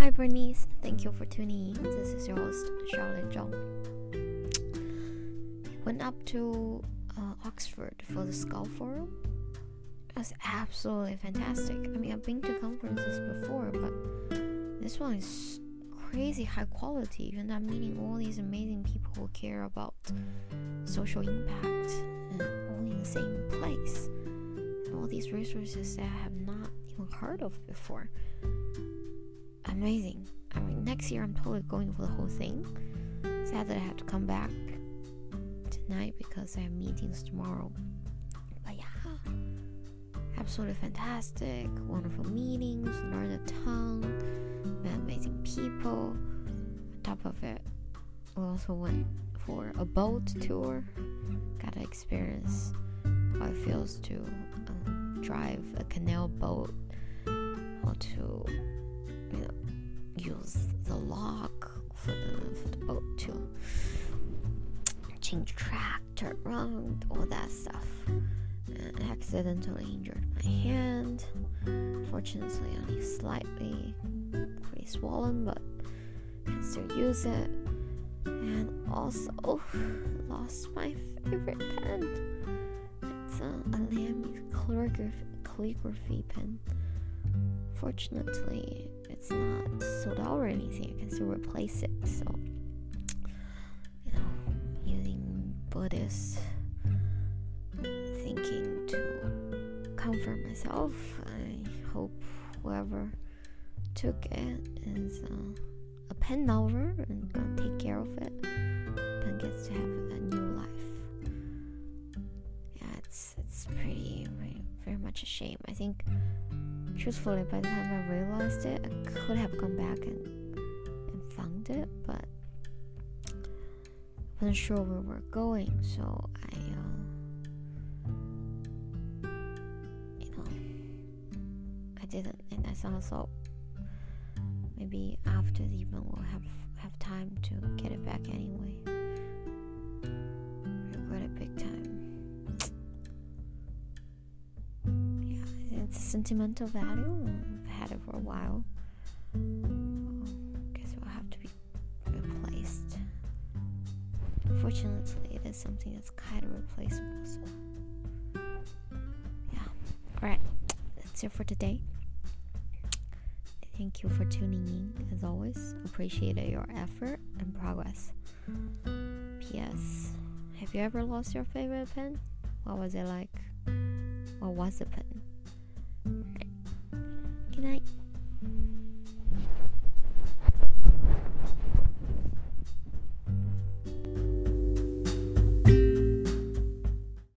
Thank you for tuning in. This is your host, Charlotte Zhang. Went up to uh, Oxford for the Skoll Forum. It was absolutely fantastic. I mean, I've been to conferences before, but this one is crazy high quality. And I'm meeting all these amazing people who care about social impact and all in the same place. And all these resources that I have not even heard of before. Amazing. I mean, next year I'm totally going for the whole thing. Sad that I have to come back tonight because I have meetings tomorrow. But yeah, absolutely fantastic. Wonderful meetings, learned a ton, met amazing people. On top of it, we also went for a boat tour. Got to experience how it feels to um, drive a canal boat, how to, you know, use the lock for the, for the boat to change track, turn around, all that stuff. And I accidentally injured my hand. Fortunately, only slightly, pretty swollen, but can still use it. And also lost my favorite pen. It's a, a calligraphy, calligraphy pen. Fortunately, it's not sold out or anything. I can still replace it. So, you know, using Buddhist thinking to comfort myself. I hope whoever took it is uh, a pen lover and gonna take care of it. Pen gets to have a new life. Yeah, it's it's pretty very, very much a shame. I think truthfully, by the time I realized it, I could have gone back and and found it, but I wasn't sure where we're going, so I, uh, you know, I didn't, and I thought so. Maybe after the event, we'll have have time to get it back anyway. It's a sentimental value. I've had it for a while. Um, guess it will have to be replaced. Fortunately, it is something that's kind of replaceable. So, yeah. Alright, that's it for today. Thank you for tuning in. As always, appreciated your effort and progress. P.S. Have you ever lost your favorite pen? What was it like? What was the pen? いけない。